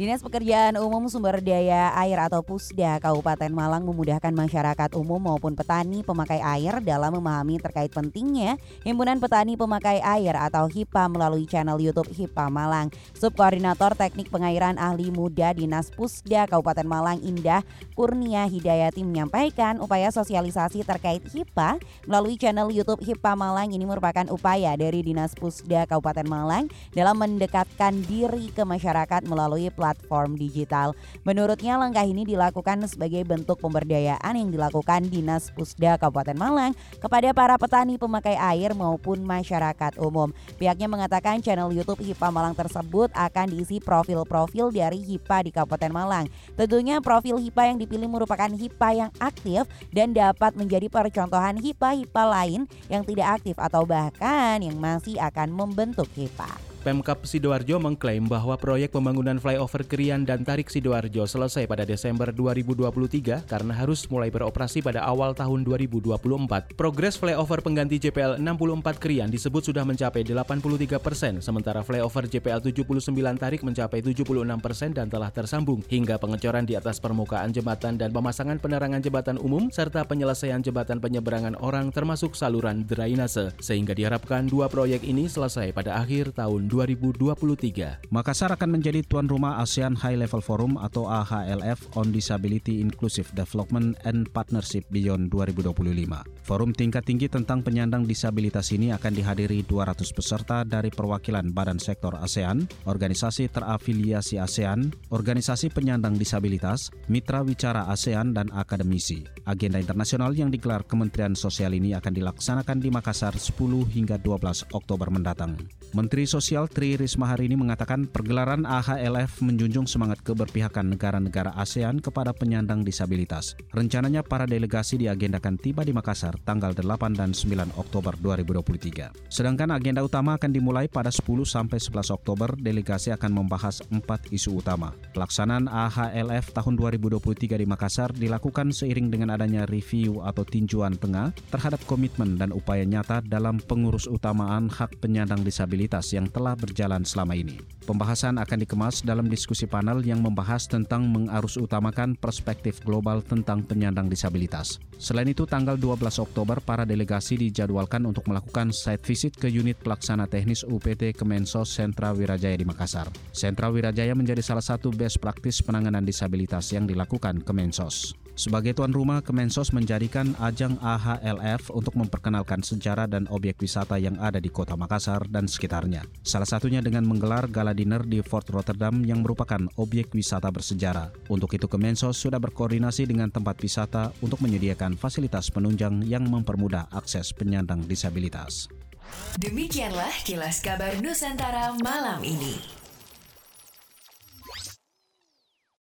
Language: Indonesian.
Dinas Pekerjaan Umum Sumber Daya Air atau Pusda Kabupaten Malang memudahkan masyarakat umum maupun petani pemakai air dalam memahami terkait pentingnya Himpunan Petani Pemakai Air atau HIPA melalui channel YouTube HIPA Malang. Subkoordinator Teknik Pengairan Ahli Muda Dinas Pusda Kabupaten Malang Indah Kurnia Hidayati menyampaikan upaya sosialisasi terkait HIPA melalui channel YouTube HIPA Malang ini merupakan upaya dari Dinas Pusda Kabupaten Malang dalam mendekatkan diri ke masyarakat melalui platform platform digital. Menurutnya langkah ini dilakukan sebagai bentuk pemberdayaan yang dilakukan Dinas Pusda Kabupaten Malang kepada para petani pemakai air maupun masyarakat umum. Pihaknya mengatakan channel YouTube HIPA Malang tersebut akan diisi profil-profil dari HIPA di Kabupaten Malang. Tentunya profil HIPA yang dipilih merupakan HIPA yang aktif dan dapat menjadi percontohan HIPA-HIPA lain yang tidak aktif atau bahkan yang masih akan membentuk HIPA. Pemkap Sidoarjo mengklaim bahwa proyek pembangunan flyover Krian dan Tarik Sidoarjo selesai pada Desember 2023 karena harus mulai beroperasi pada awal tahun 2024. Progres flyover pengganti JPL 64 Krian disebut sudah mencapai 83 persen, sementara flyover JPL 79 Tarik mencapai 76 persen dan telah tersambung hingga pengecoran di atas permukaan jembatan dan pemasangan penerangan jembatan umum serta penyelesaian jembatan penyeberangan orang termasuk saluran drainase, sehingga diharapkan dua proyek ini selesai pada akhir tahun 2023. Makassar akan menjadi tuan rumah ASEAN High Level Forum atau AHLF on Disability Inclusive Development and Partnership Beyond 2025. Forum tingkat tinggi tentang penyandang disabilitas ini akan dihadiri 200 peserta dari perwakilan badan sektor ASEAN, organisasi terafiliasi ASEAN, organisasi penyandang disabilitas, mitra wicara ASEAN, dan akademisi. Agenda internasional yang digelar Kementerian Sosial ini akan dilaksanakan di Makassar 10 hingga 12 Oktober mendatang. Menteri Sosial Tri Risma hari ini mengatakan pergelaran AHLF menjunjung semangat keberpihakan negara-negara ASEAN kepada penyandang disabilitas. Rencananya para delegasi diagendakan tiba di Makassar tanggal 8 dan 9 Oktober 2023. Sedangkan agenda utama akan dimulai pada 10 sampai 11 Oktober, delegasi akan membahas empat isu utama. Pelaksanaan AHLF tahun 2023 di Makassar dilakukan seiring dengan adanya review atau tinjauan tengah terhadap komitmen dan upaya nyata dalam pengurus utamaan hak penyandang disabilitas yang telah berjalan selama ini. Pembahasan akan dikemas dalam diskusi panel yang membahas tentang mengarus utamakan perspektif global tentang penyandang disabilitas. Selain itu, tanggal 12 Oktober, para delegasi dijadwalkan untuk melakukan site visit ke unit pelaksana teknis UPT Kemensos Sentra Wirajaya di Makassar. Sentra Wirajaya menjadi salah satu best praktis penanganan disabilitas yang dilakukan Kemensos. Sebagai tuan rumah, Kemensos menjadikan ajang AHLF untuk memperkenalkan sejarah dan objek wisata yang ada di kota Makassar dan sekitarnya. Salah satunya dengan menggelar gala dinner di Fort Rotterdam yang merupakan objek wisata bersejarah. Untuk itu Kemensos sudah berkoordinasi dengan tempat wisata untuk menyediakan fasilitas penunjang yang mempermudah akses penyandang disabilitas. Demikianlah kilas kabar Nusantara malam ini.